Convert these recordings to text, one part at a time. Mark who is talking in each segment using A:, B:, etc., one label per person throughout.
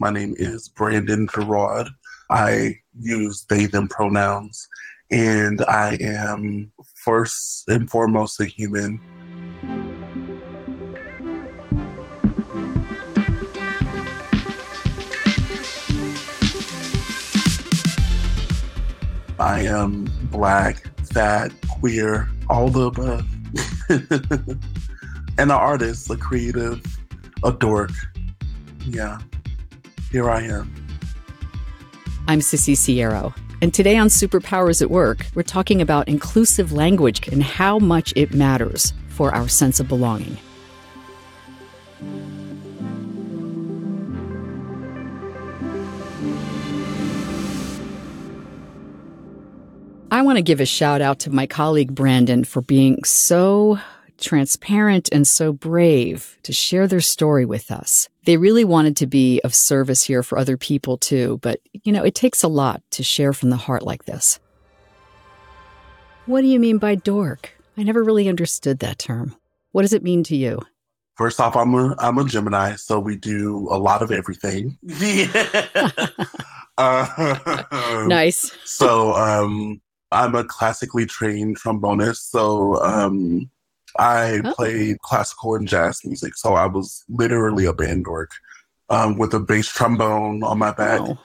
A: My name is Brandon Jerrod. I use they, them pronouns, and I am first and foremost a human. I am black, fat, queer, all the above. and an artist, a creative, a dork. Yeah, here I am.
B: I'm Sissy Siero. And today on Superpowers at Work, we're talking about inclusive language and how much it matters for our sense of belonging. I want to give a shout out to my colleague Brandon for being so transparent and so brave to share their story with us. They really wanted to be of service here for other people too, but you know, it takes a lot to share from the heart like this. What do you mean by dork? I never really understood that term. What does it mean to you?
A: First off, I'm a I'm a Gemini, so we do a lot of everything.
B: uh, nice.
A: so um, I'm a classically trained trombonist, so um, I oh. played classical and jazz music. So I was literally a band dork um, with a bass trombone on my back. Wow.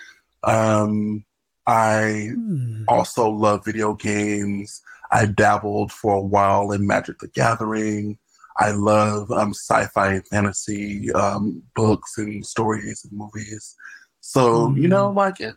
A: Um, I hmm. also love video games. I dabbled for a while in Magic the Gathering. I love um, sci-fi and fantasy um, books and stories and movies. So mm. you know, hmm. like it,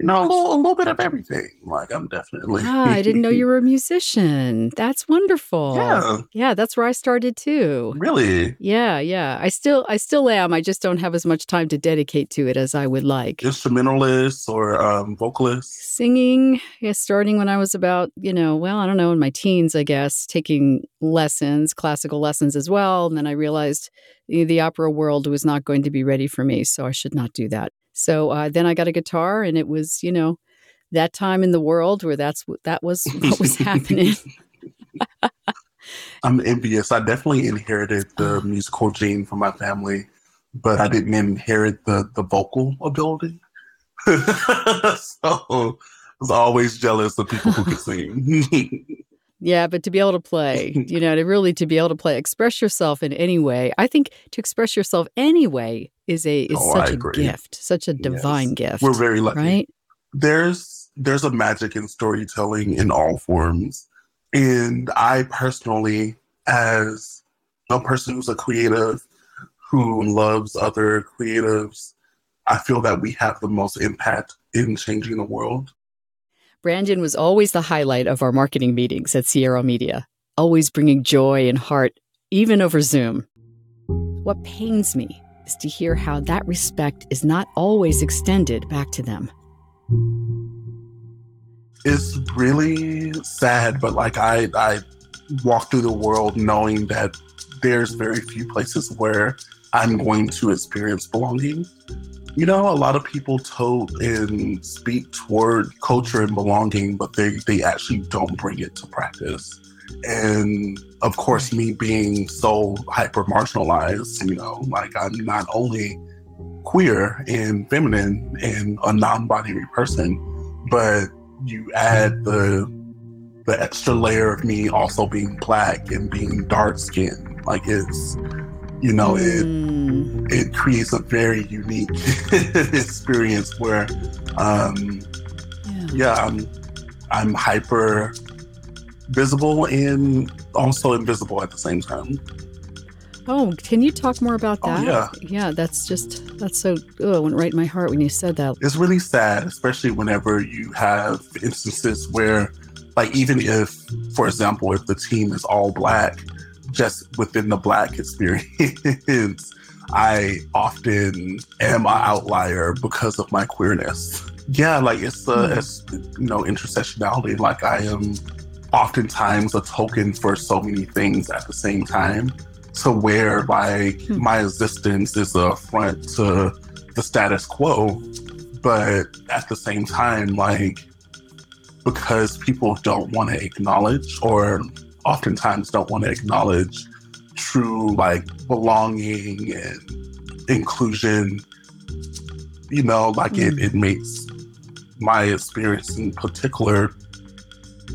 A: you know, a little, a little bit of everything. Like I'm definitely.
B: Ah, I didn't know you were a musician. That's wonderful.
A: Yeah,
B: yeah, that's where I started too.
A: Really?
B: Yeah, yeah. I still, I still am. I just don't have as much time to dedicate to it as I would like.
A: Instrumentalist or um, vocalist?
B: Singing. Yeah, starting when I was about, you know, well, I don't know, in my teens, I guess, taking lessons, classical lessons as well, and then I realized the opera world was not going to be ready for me, so I should not do that. So uh, then I got a guitar, and it was, you know, that time in the world where that's that was what was happening.
A: I'm envious. I definitely inherited the musical gene from my family, but I didn't inherit the the vocal ability. so I was always jealous of people who could sing.
B: Yeah, but to be able to play, you know, to really to be able to play, express yourself in any way. I think to express yourself anyway is a is oh, such a gift, such a divine yes. gift.
A: We're very lucky,
B: right?
A: There's there's a magic in storytelling in all forms, and I personally, as a person who's a creative who loves other creatives, I feel that we have the most impact in changing the world.
B: Brandon was always the highlight of our marketing meetings at Siero Media, always bringing joy and heart, even over Zoom. What pains me is to hear how that respect is not always extended back to them.
A: It's really sad, but like I, I walk through the world knowing that there's very few places where I'm going to experience belonging. You know, a lot of people tote and speak toward culture and belonging, but they, they actually don't bring it to practice. And of course, me being so hyper marginalized, you know, like I'm not only queer and feminine and a non binary person, but you add the the extra layer of me also being black and being dark skinned. Like it's you know, mm. it creates a very unique experience where, um, yeah. yeah, I'm I'm hyper visible and also invisible at the same time.
B: Oh, can you talk more about
A: oh,
B: that?
A: Oh, yeah.
B: Yeah, that's just, that's so, oh, it went right in my heart when you said that.
A: It's really sad, especially whenever you have instances where, like, even if, for example, if the team is all black, just within the black experience, I often am an outlier because of my queerness. Yeah, like it's a, mm. it's, you know, intersectionality. Like I am oftentimes a token for so many things at the same time to where like mm. my existence is a front to the status quo. But at the same time, like, because people don't want to acknowledge or oftentimes don't want to acknowledge true like belonging and inclusion you know, like mm. it, it makes my experience in particular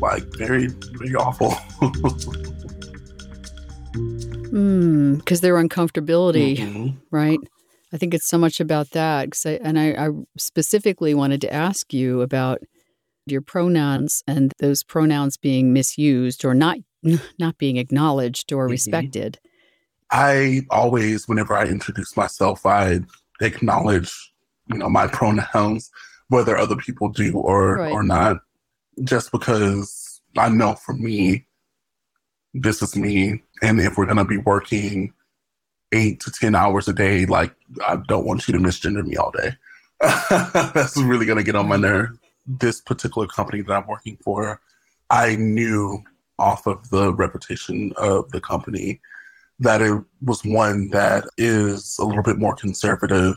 A: like very, very awful.
B: mm, because their uncomfortability, mm-hmm. right? I think it's so much about that. Cause I, and I, I specifically wanted to ask you about your pronouns and those pronouns being misused or not not being acknowledged or mm-hmm. respected.
A: I always, whenever I introduce myself, I acknowledge, you know, my pronouns, whether other people do or right. or not, just because I know for me, this is me, and if we're gonna be working eight to ten hours a day, like I don't want you to misgender me all day. That's really gonna get on my nerve. This particular company that I'm working for, I knew off of the reputation of the company that it was one that is a little bit more conservative.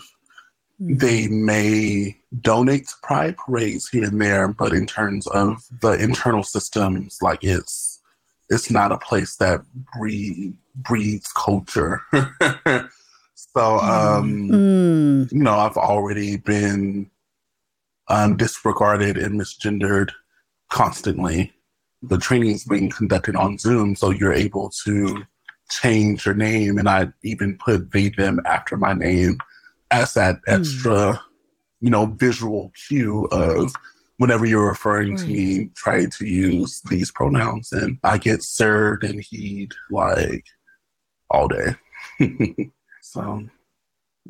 A: Mm-hmm. They may donate to pride parades here and there, but in terms of the internal systems, like it's it's not a place that breed, breeds culture. so, um, mm. you know, I've already been um, disregarded and misgendered constantly. The training is being conducted on Zoom, so you're able to change your name, and I even put they them after my name as that mm. extra, you know, visual cue of whenever you're referring to me, try to use these pronouns, and I get sir and he'd like all day. so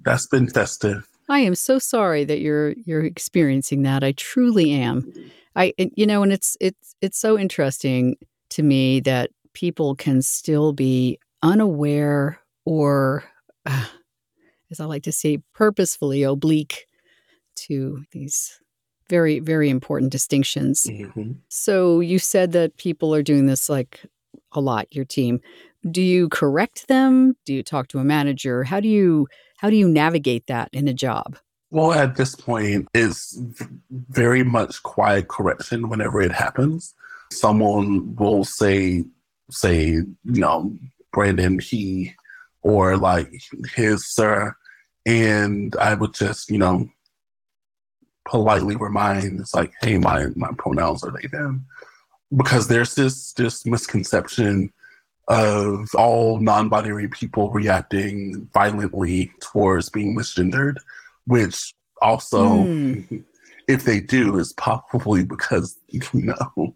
A: that's been festive.
B: I am so sorry that you're you're experiencing that. I truly am. I you know, and it's it's it's so interesting to me that people can still be unaware or uh, as I like to say purposefully oblique to these very very important distinctions. Mm-hmm. So you said that people are doing this like a lot your team. Do you correct them? Do you talk to a manager? How do you how do you navigate that in a job?
A: Well, at this point, it's very much quiet correction whenever it happens. Someone will say, say, you know, Brandon, he, or like his sir. And I would just, you know, politely remind, it's like, hey, my, my pronouns are they, them. Because there's this, this misconception of all non-binary people reacting violently towards being misgendered, which also, mm. if they do, is probably because you know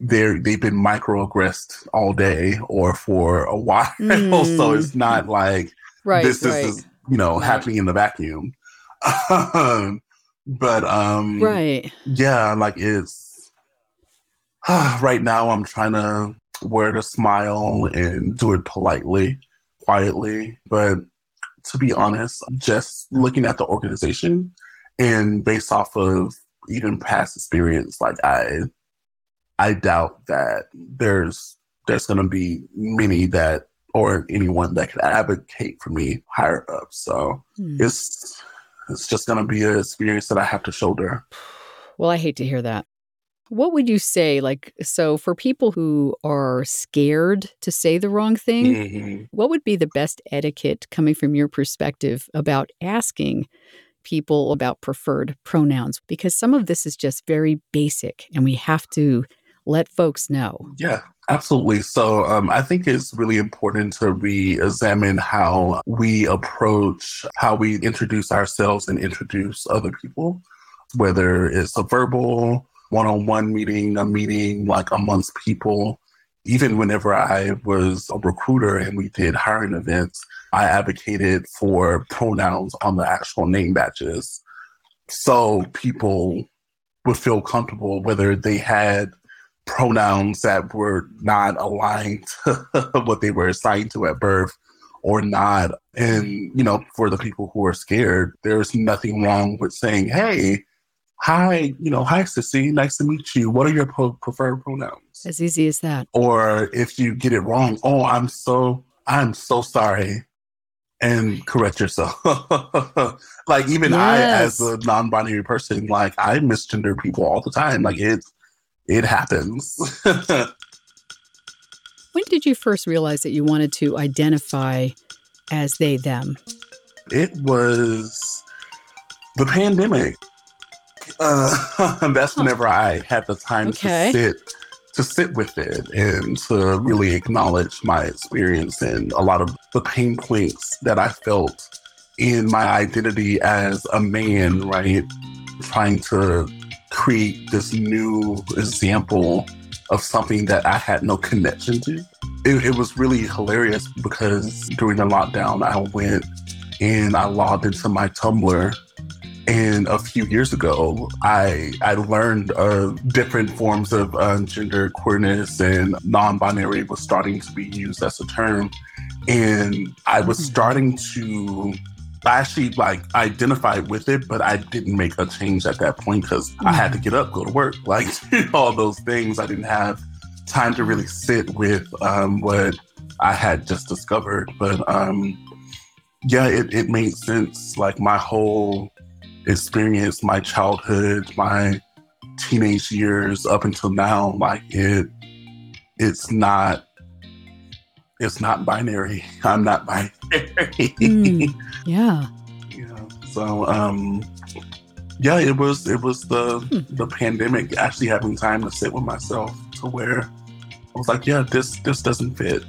A: they're they've been microaggressed all day or for a while. Mm. so it's not like right, this, this right. is you know right. happening in the vacuum. but um
B: right
A: yeah like it's right now i'm trying to wear the smile and do it politely, quietly. But to be honest, just looking at the organization and based off of even past experience, like I I doubt that there's there's gonna be many that or anyone that could advocate for me higher up. So hmm. it's it's just gonna be an experience that I have to shoulder.
B: Well, I hate to hear that. What would you say? Like, so for people who are scared to say the wrong thing, mm-hmm. what would be the best etiquette coming from your perspective about asking people about preferred pronouns? Because some of this is just very basic and we have to let folks know.
A: Yeah, absolutely. So um, I think it's really important to re examine how we approach, how we introduce ourselves and introduce other people, whether it's a verbal, one-on-one meeting, a meeting like amongst people. Even whenever I was a recruiter and we did hiring events, I advocated for pronouns on the actual name badges. So people would feel comfortable whether they had pronouns that were not aligned to what they were assigned to at birth or not. And, you know, for the people who are scared, there's nothing wrong with saying, hey, hi, you know, hi, Sissy, nice to meet you. What are your pro- preferred pronouns?
B: As easy as that.
A: Or if you get it wrong, oh, I'm so, I'm so sorry. And correct yourself. like even yes. I, as a non-binary person, like I misgender people all the time. Like it, it happens.
B: when did you first realize that you wanted to identify as they them?
A: It was The pandemic. Uh, that's whenever I had the time
B: Okay.
A: to sit to sit with it and to really acknowledge my experience and a lot of the pain points that I felt in my identity as a man, right? Trying to create this new example of something that I had no connection to. It, it was really hilarious because during the lockdown, I went and I logged into my Tumblr. And a few years ago, I I learned uh, different forms of uh, gender queerness and non-binary was starting to be used as a term, and I was
B: Mhm.
A: starting to I actually like identified with it, but I didn't make a change at that point because I had to get up, go to work, like all those things. I didn't have time to really sit with um, what I had just discovered. But um, yeah, it, it made sense. Like my whole experience, my childhood, my teenage years up until now, like it, it's not. It's not binary. I'm not binary.
B: Mm, yeah.
A: Yeah. So um yeah, it was it was the
B: Hmm.
A: the pandemic actually having time to sit with myself to where I was like, yeah, this this doesn't fit.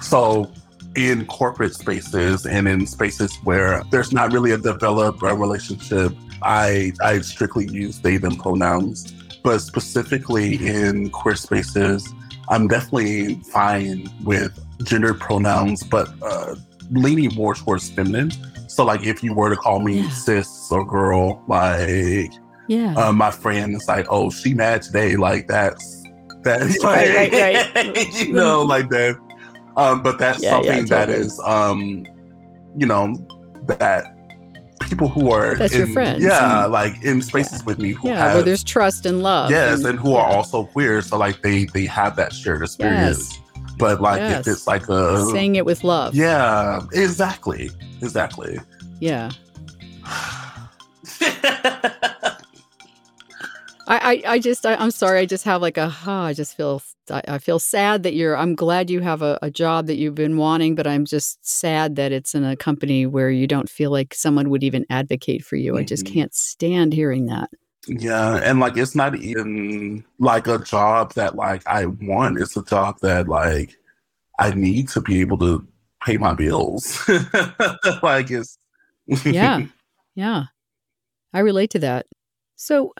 A: So in corporate spaces and in spaces where there's not really a developed uh, relationship, I I strictly use they them pronouns. But specifically in queer spaces, I'm definitely fine with gender pronouns, but uh, leaning more towards feminine. So, like, if you were to call me
B: Yeah.
A: sis or girl, like,
B: Yeah.
A: uh, my friend is like, oh, she mad today. Like, that's that's
B: Right, right, right.
A: you know, like that. Um, but that's
B: Yeah, yeah,
A: something that
B: totally.
A: is, um, you know, that people who are
B: That's your
A: in-
B: friends
A: yeah,
B: and-
A: like in spaces with me who
B: yeah.
A: have
B: Where there's trust and love.
A: yes, and who are also queer, so like they they have that shared experience.
B: Yes.
A: But like
B: Yes.
A: if it's like a
B: saying it with love.
A: yeah, exactly, exactly.
B: Yeah. I, I, I just I, I'm sorry. I just have like a huh, I just feel I, I feel sad that you're I'm glad you have a, a job that you've been wanting, but I'm just sad that it's in a company where you don't feel like someone would even advocate for you. I just
A: Mhm.
B: can't stand hearing that.
A: Yeah, and like it's not even like a job that like I want. It's a job that like I need to be able to pay my bills. like it's
B: Yeah. Yeah. I relate to that. So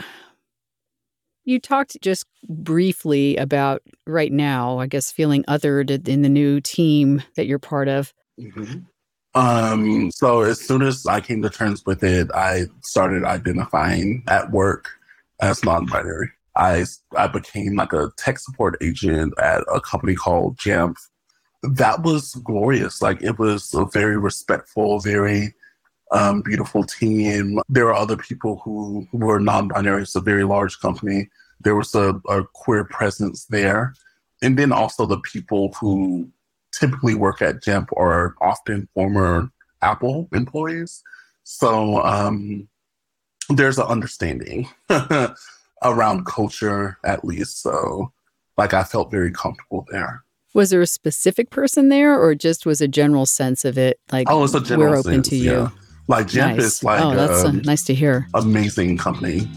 B: you talked just briefly about right now, I guess feeling othered in the new team that you're part of.
A: Mhm. Um, so as soon as I came to terms with it, I started identifying at work as non-binary. I I became like a tech support agent at a company called Jamf. That was glorious. Like it was a very respectful, very um, beautiful team. There were other people who were non-binary. It's a very large company. There was a, a queer presence there, and then also the people who typically work at Jamf are often former Apple employees. So um, there's an understanding around culture, at least. So, like, I felt very comfortable there.
B: Was there a specific person there or just was a general sense of it? Like,
A: Oh, it's a general
B: we're open
A: sense,
B: to
A: yeah. Like, Jamf
B: nice.
A: is like
B: oh, that's uh,
A: an
B: nice to hear.
A: amazing company.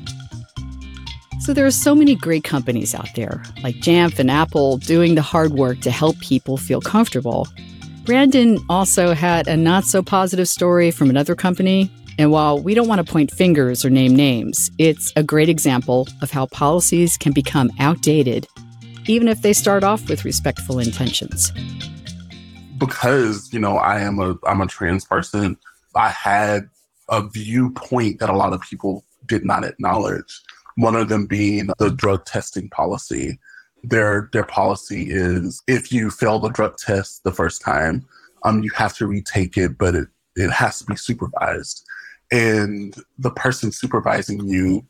B: So there are so many great companies out there, like Jamf and Apple, doing the hard work to help people feel comfortable. Brandon also had a not so positive story from another company. And while we don't want to point fingers or name names, it's a great example of how policies can become outdated, even if they start off with respectful intentions.
A: because you know I am a I'm a trans person, I had a viewpoint that a lot of people did not acknowledge. One of them being the drug testing policy. Their their policy is if you fail the drug test the first time, um, you have to retake it, but it, it has to be supervised. And the person supervising you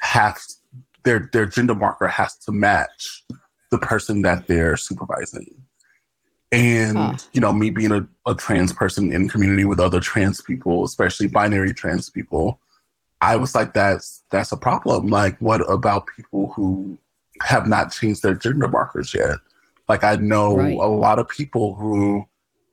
A: has their their gender marker has to match the person that they're supervising. And you know, me being a, a trans person in community with other trans people, especially binary trans people, I was like, that's that's a problem. Like, what about people who have not changed their gender markers yet? Like, I know
B: Right.
A: a lot of people who,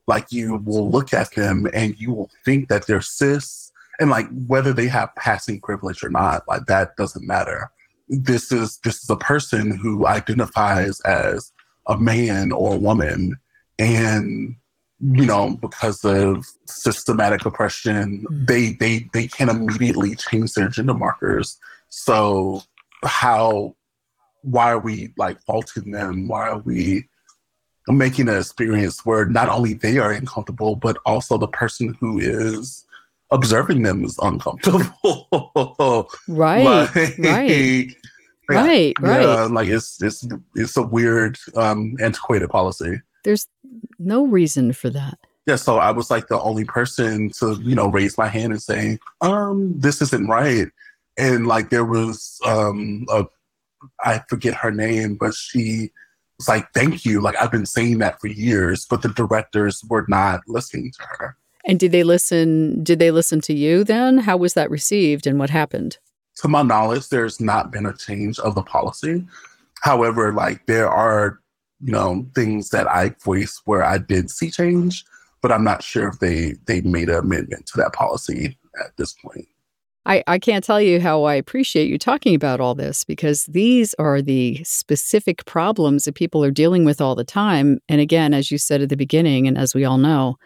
A: like, you will look at them and you will think that they're cis, and like whether they have passing privilege or not, like that doesn't matter. This is this is a person who identifies as a man or a woman, and you know because of systematic oppression, mm. they they they can immediately change their gender markers. So how why are we like faulting them? Why are we making an experience where not only they are uncomfortable, but also the person who is observing them is uncomfortable.
B: right. like, right. Yeah, right, right. Yeah,
A: like it's it's it's a weird, um, antiquated policy.
B: There's no reason for that.
A: Yeah, so I was like the only person to, you know, raise my hand and say, um, this isn't right. And like there was um a I forget her name, but she was like, Thank you. Like I've been saying that for years, but the directors were not listening to her.
B: And did they listen? Did they listen to you then? How was that received and what happened?
A: To my knowledge, there's not been a change of the policy. However, like there are, you know, things that I voiced where I did see change, but I'm not sure if they they made an amendment to that policy at this point.
B: I, I can't tell you how I appreciate you talking about all this because these are the specific problems that people are dealing with all the time. And again, as you said at the beginning, and as we all know,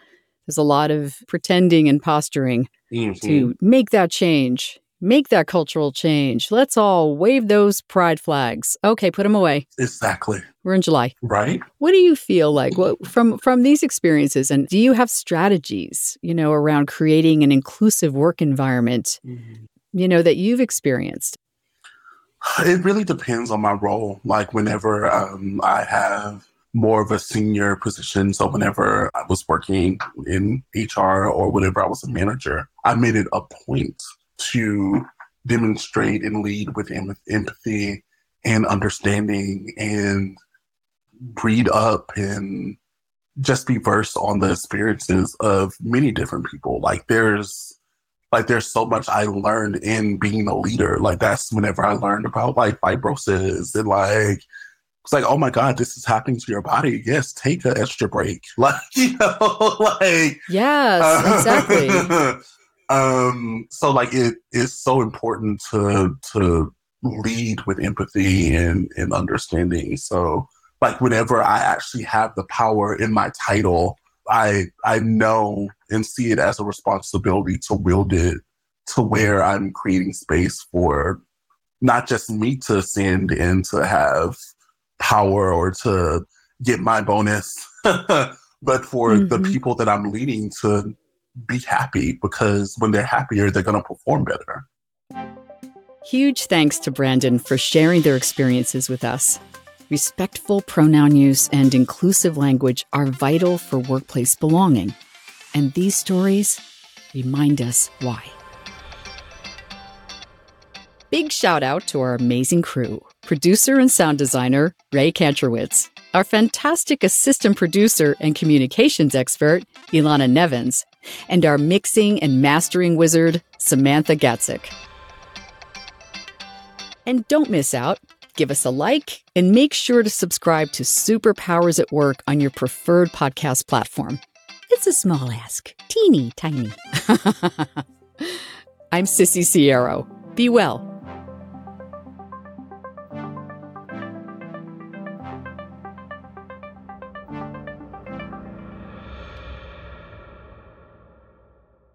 B: there's a lot of pretending and posturing mm-hmm. to make that change, make that cultural change. Let's all wave those pride flags. Okay, put them away.
A: Exactly.
B: We're in July.
A: Right.
B: What do you feel like what, from from these experiences and do you have strategies, you know, around creating an inclusive work environment, mm-hmm. you know, that you've experienced?
A: It really depends on my role. Like whenever um, I have more of a senior position. So whenever I was working in HR or whenever I was a manager, I made it a point to demonstrate and lead with em- empathy and understanding and read up and just be versed on the experiences of many different people. Like there's like there's so much I learned in being a leader. Like that's whenever I learned about like fibrosis and like it's like, oh my God, this is happening to your body. Yes, take an extra break. Like, you know, like
B: Yes, exactly.
A: um, so like it is so important to to lead with empathy and, and understanding. So like whenever I actually have the power in my title, I I know and see it as a responsibility to wield it to where I'm creating space for not just me to ascend and to have power or to get my bonus, but for mm-hmm. the people that I'm leading to be happy because when they're happier, they're going to perform better.
B: Huge thanks to Brandon for sharing their experiences with us. Respectful pronoun use and inclusive language are vital for workplace belonging. And these stories remind us why. Big shout out to our amazing crew producer and sound designer, Ray Kantrowitz, our fantastic assistant producer and communications expert, Ilana Nevins, and our mixing and mastering wizard, Samantha Gatzik. And don't miss out. Give us a like and make sure to subscribe to Superpowers at Work on your preferred podcast platform. It's a small ask, teeny tiny. I'm Sissy Siero. Be well